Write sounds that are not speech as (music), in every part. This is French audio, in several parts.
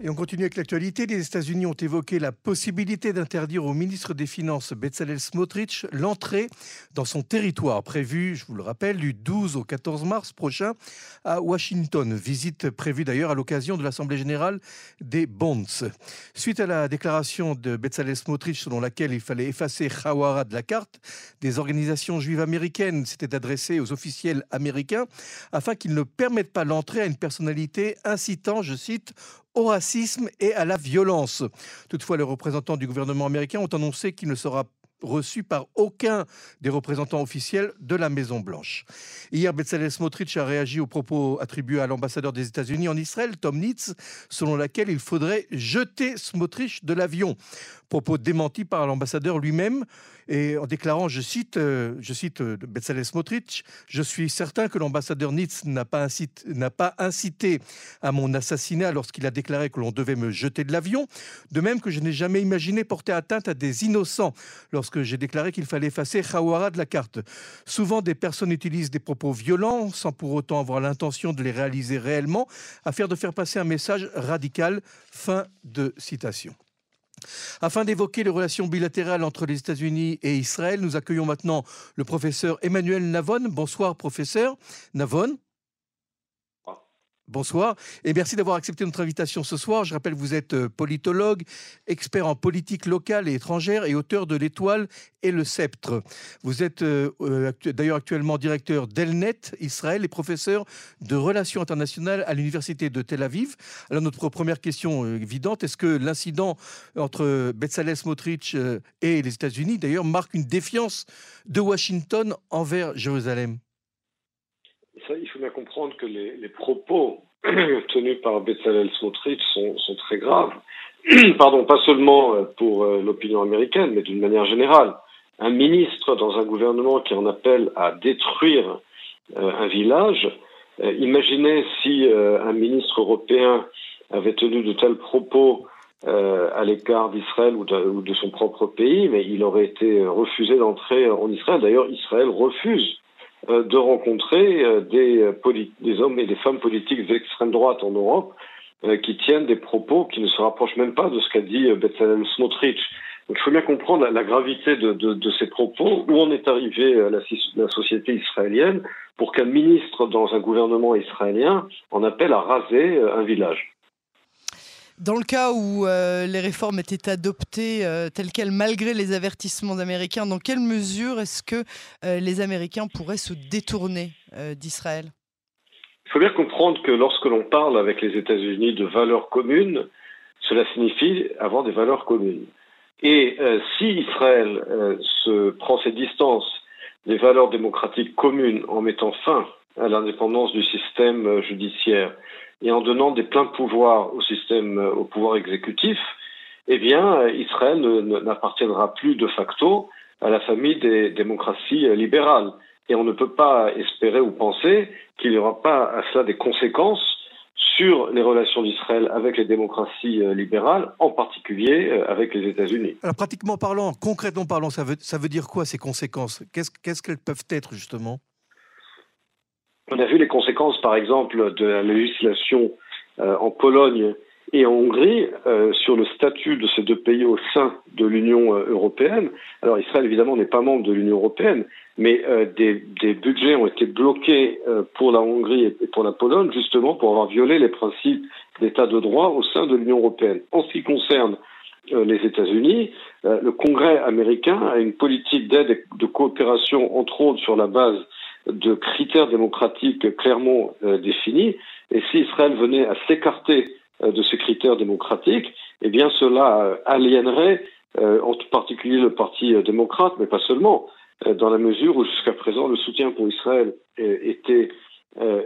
Et on continue avec l'actualité. Les États-Unis ont évoqué la possibilité d'interdire au ministre des Finances Bezalel Smotrich l'entrée dans son territoire prévu, je vous le rappelle, du 12 au 14 mars prochain à Washington. Visite prévue d'ailleurs à l'occasion de l'Assemblée générale des Bonds. Suite à la déclaration de Bezalel Smotrich selon laquelle il fallait effacer Hawara de la carte, des organisations juives américaines s'étaient adressées aux officiels américains afin qu'ils ne permettent pas l'entrée à une personnalité incitant, je cite, au racisme et à la violence. Toutefois, les représentants du gouvernement américain ont annoncé qu'il ne sera reçu par aucun des représentants officiels de la Maison-Blanche. Hier, Bezalel Smotrich a réagi aux propos attribués à l'ambassadeur des États-Unis en Israël, Tom Nitz, selon laquelle il faudrait jeter Smotrich de l'avion. Propos démentis par l'ambassadeur lui-même et en déclarant, je cite, euh, je cite euh, Smotrich, je suis certain que l'ambassadeur Nitz n'a pas, incité, n'a pas incité à mon assassinat lorsqu'il a déclaré que l'on devait me jeter de l'avion, de même que je n'ai jamais imaginé porter atteinte à des innocents lorsque j'ai déclaré qu'il fallait effacer Khawara de la carte. Souvent, des personnes utilisent des propos violents sans pour autant avoir l'intention de les réaliser réellement, afin de faire passer un message radical. Fin de citation. Afin d'évoquer les relations bilatérales entre les États-Unis et Israël, nous accueillons maintenant le professeur Emmanuel Navon. Bonsoir, professeur Navon. Bonsoir et merci d'avoir accepté notre invitation ce soir. Je rappelle vous êtes euh, politologue, expert en politique locale et étrangère et auteur de L'Étoile et le Sceptre. Vous êtes euh, euh, d'ailleurs actuellement directeur d'Elnet Israël et professeur de relations internationales à l'Université de Tel Aviv. Alors notre première question évidente, est-ce que l'incident entre Bezalel Smotrich et les États-Unis d'ailleurs marque une défiance de Washington envers Jérusalem? Faut bien comprendre que les, propos (clears throat) tenus par Bezalel Smotrich sont, très graves. (clears throat) Pardon, pas seulement euh, pour euh, l'opinion américaine, mais d'une manière générale. Un ministre dans un gouvernement qui en appelle à détruire euh, un village, imaginez si un ministre européen avait tenu de tels propos à l'égard d'Israël ou, de son propre pays, mais il aurait été refusé d'entrer en Israël. D'ailleurs, Israël refuse de rencontrer euh, des, euh, des, hommes et des femmes politiques d'extrême droite en Europe qui tiennent des propos qui ne se rapprochent même pas de ce qu'a dit Bezalel Smotrich. Donc il faut bien comprendre la, gravité de, de, de, ces propos, où en est arrivée la, la société israélienne pour qu'un ministre dans un gouvernement israélien en appelle à raser un village? Dans le cas où euh, les réformes étaient adoptées euh, telles quelles malgré les avertissements américains, dans quelle mesure est-ce que euh, les Américains pourraient se détourner d'Israël? Il faut bien comprendre que lorsque l'on parle avec les États-Unis de valeurs communes, cela signifie avoir des valeurs communes. Et si Israël se prend ses distances des valeurs démocratiques communes en mettant fin à l'indépendance du système judiciaire, et en donnant des pleins pouvoirs au système, au pouvoir exécutif, eh bien, Israël n'appartiendra plus de facto à la famille des démocraties libérales. Et on ne peut pas espérer ou penser qu'il n'y aura pas à cela des conséquences sur les relations d'Israël avec les démocraties libérales, en particulier avec les États-Unis. Alors, pratiquement parlant, concrètement parlant, ça veut, ça veut dire quoi ces conséquences? Qu'est-ce qu'elles peuvent être justement? On a vu les conséquences, par exemple, de la législation euh, en Pologne et en Hongrie euh, sur le statut de ces deux pays au sein de l'Union euh, européenne. Alors Israël, évidemment, n'est pas membre de l'Union européenne, mais des, des, budgets ont été bloqués pour la Hongrie et pour la Pologne, justement pour avoir violé les principes d'état de droit au sein de l'Union européenne. En ce qui concerne les États-Unis, le Congrès américain a une politique d'aide et de coopération, entre autres, sur la base de critères démocratiques clairement euh, définis. Et si Israël venait à s'écarter euh, de ces critères démocratiques, eh bien cela euh, aliénerait en particulier le Parti démocrate, mais pas seulement, dans la mesure où jusqu'à présent le soutien pour Israël était,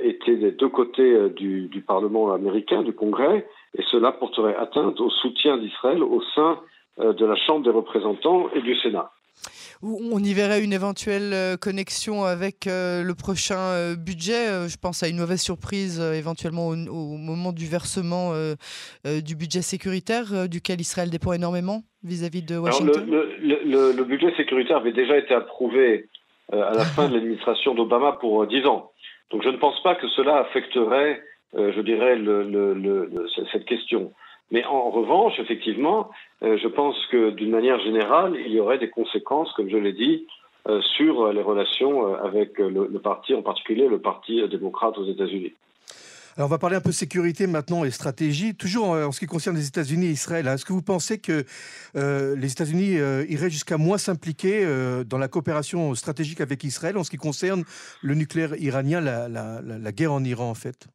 était des deux côtés du Parlement américain, du Congrès, et cela porterait atteinte au soutien d'Israël au sein de la Chambre des représentants et du Sénat on y verrait une éventuelle euh, connexion avec euh, le prochain euh, budget. Je pense à une mauvaise surprise éventuellement au, moment du versement du budget sécuritaire duquel Israël dépend énormément vis-à-vis de Washington. le, budget sécuritaire avait déjà été approuvé à la fin de l'administration d'Obama pour 10 ans. Donc je ne pense pas que cela affecterait, je dirais, cette question. Mais en revanche, effectivement, je pense que d'une manière générale, il y aurait des conséquences, comme je l'ai dit, sur les relations avec le, le, parti, en particulier le Parti démocrate aux États-Unis. Alors on va parler un peu sécurité maintenant et stratégie. Toujours en ce qui concerne les États-Unis et Israël, hein. est-ce que vous pensez que euh, les États-Unis euh, iraient jusqu'à moins s'impliquer euh, dans la coopération stratégique avec Israël en ce qui concerne le nucléaire iranien, la, guerre en Iran en fait?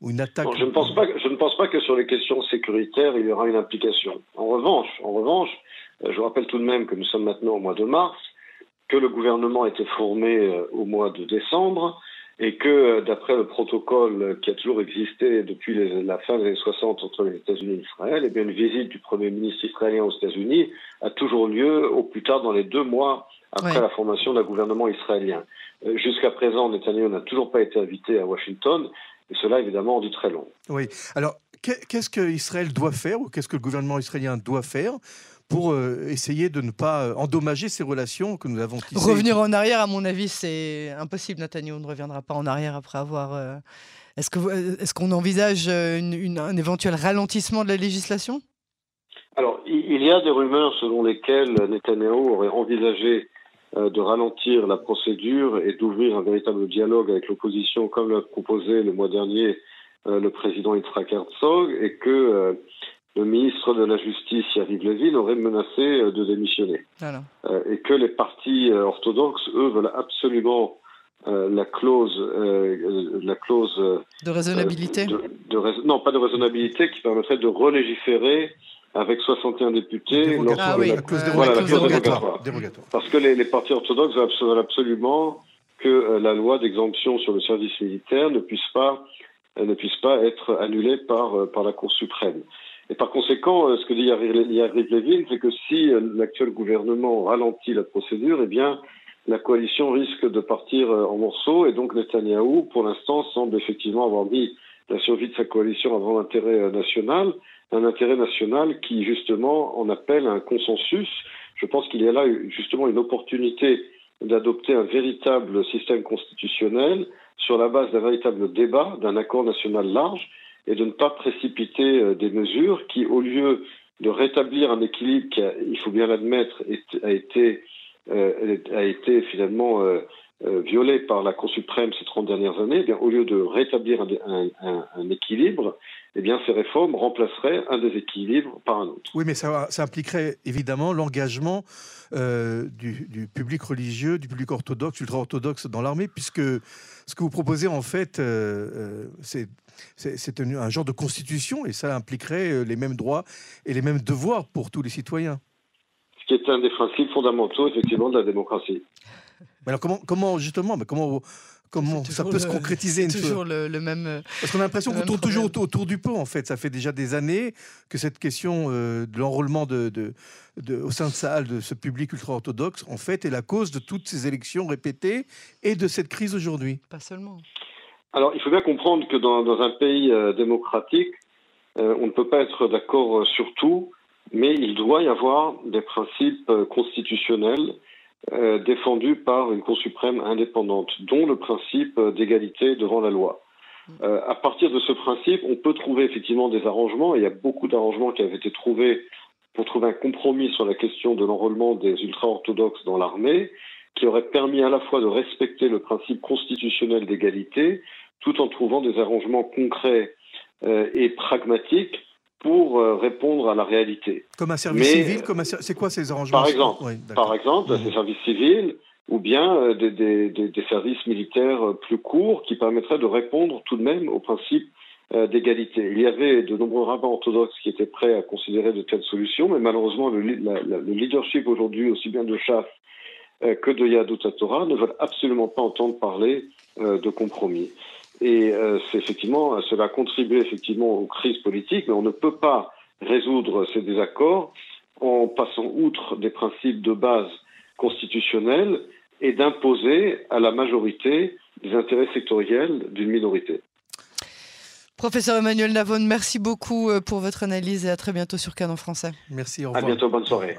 Ou une attaque je, ne pense pas, pense pas que sur les questions sécuritaires, il y aura une implication. En revanche, en revanche je rappelle tout de même que nous sommes maintenant au mois de mars, que le gouvernement a été formé au mois de décembre, et que euh, d'après le protocole qui a toujours existé depuis la fin des années 60 entre les États-Unis et Israël, eh bien une visite du Premier ministre israélien aux États-Unis a toujours lieu au plus tard dans les deux mois après la formation d'un gouvernement israélien. Euh, jusqu'à présent, Netanyahu n'a toujours pas été invité à Washington, et cela évidemment en dit très long. Oui. Alors, qu'est-ce que Israël doit faire, ou qu'est-ce que le gouvernement israélien doit faire pour euh, essayer de ne pas euh, endommager ces relations que nous avons tissées? Revenir en arrière, à mon avis, c'est impossible. Netanyahu ne reviendra pas en arrière après avoir. Euh, est-ce qu'on est qu'on envisage un éventuel ralentissement de la législation? Alors, il y a des rumeurs selon lesquelles Netanyahu aurait envisagé de ralentir la procédure et d'ouvrir un véritable dialogue avec l'opposition, comme l'a proposé le mois dernier le président Yitzhak Herzog, et que le ministre de la Justice, Yariv Levin, aurait menacé euh, de démissionner. Euh, et que les partis euh, orthodoxes, eux, veulent absolument la clause, la clause de raisonnabilité. non, pas de raisonnabilité, qui permettrait de relégiférer avec 61 députés. Ah oui, la, clause, dérogatoire. Parce que les, partis orthodoxes veulent absolument que la loi d'exemption sur le service militaire ne puisse pas ne puisse pas être annulée par, par la Cour suprême. Et par conséquent, euh, ce que dit Yariv Levin, c'est que si euh, l'actuel gouvernement ralentit la procédure, eh bien, la coalition risque de partir euh, en morceaux. Et donc, Netanyahou, pour l'instant, semble effectivement avoir mis la survie de sa coalition avant l'intérêt national, un intérêt national qui, justement, en appelle un consensus. Je pense qu'il y a là, justement, une opportunité d'adopter un véritable système constitutionnel sur la base d'un véritable débat, d'un accord national large, et de ne pas précipiter euh, des mesures qui, au lieu de rétablir un équilibre qui, il faut bien l'admettre, a été, euh, a été finalement euh, violé par la Cour suprême ces 30 dernières années, eh bien, au lieu de rétablir un, un, équilibre, eh bien, ces réformes remplaceraient un déséquilibre par un autre. Oui, mais ça, ça impliquerait évidemment l'engagement du, du, public religieux, du public orthodoxe, ultra-orthodoxe dans l'armée, puisque ce que vous proposez, en fait, c'est c'est un, genre de constitution et ça impliquerait euh, les mêmes droits et les mêmes devoirs pour tous les citoyens. Ce qui est un des principes fondamentaux, effectivement, de la démocratie. Mais alors comment, comment justement, mais comment, comment ça peut se concrétiser C'est toujours le, même. Euh, Parce qu'on a l'impression qu'on tourne toujours autour, du pot, en fait. Ça fait déjà des années que cette question euh, de l'enrôlement de, de, au sein de salle de ce public ultra-orthodoxe, en fait, est la cause de toutes ces élections répétées et de cette crise aujourd'hui. Pas seulement. Alors, il faut bien comprendre que dans, dans un pays euh, démocratique, euh, on ne peut pas être d'accord sur tout, mais il doit y avoir des principes euh, défendus par une Cour suprême indépendante, dont le principe d'égalité devant la loi. à partir de ce principe, on peut trouver effectivement des arrangements, il y a beaucoup d'arrangements qui avaient été trouvés pour trouver un compromis sur la question de l'enrôlement des ultra-orthodoxes dans l'armée, qui aurait permis à la fois de respecter le principe constitutionnel d'égalité, tout en trouvant des arrangements concrets euh, et pragmatiques pour euh, répondre à la réalité. Comme un service civil C'est quoi ces arrangements? Par exemple, par exemple mmh. des services civils ou bien euh, des, des, des, services militaires plus courts qui permettraient de répondre tout de même au principe d'égalité. Il y avait de nombreux rabbins orthodoxes qui étaient prêts à considérer de telles solutions, mais malheureusement, le, le leadership aujourd'hui, aussi bien de Chaff que de Yadut Torah, ne veulent absolument pas entendre parler de compromis. Et euh, c'est effectivement, cela a contribué effectivement aux crises politiques, mais on ne peut pas résoudre ces désaccords en passant outre des principes de base constitutionnels et d'imposer à la majorité des intérêts sectoriels d'une minorité. Professeur Emmanuel Navon, merci beaucoup euh, pour votre analyse et à très bientôt sur Canon Français. Merci, au revoir. À bientôt, bonne soirée.